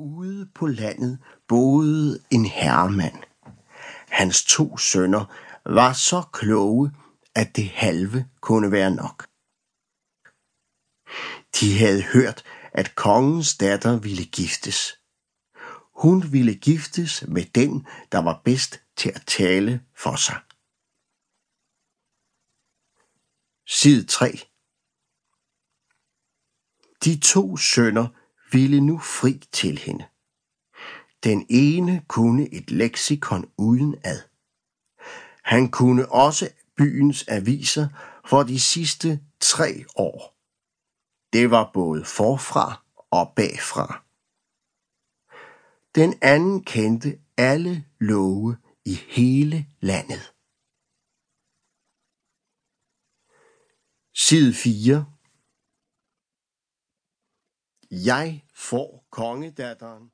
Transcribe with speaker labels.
Speaker 1: Ude på landet boede en herremand. Hans to sønner var så kloge, at det halve kunne være nok. De havde hørt, at kongens datter ville giftes. Hun ville giftes med den, der var bedst til at tale for sig. Side 3 De to sønner ville nu fri til hende. Den ene kunne et leksikon uden ad. Han kunne også byens aviser for de sidste tre år. Det var både forfra og bagfra. Den anden kendte alle love i hele landet. Side 4 jeg får kongedatteren.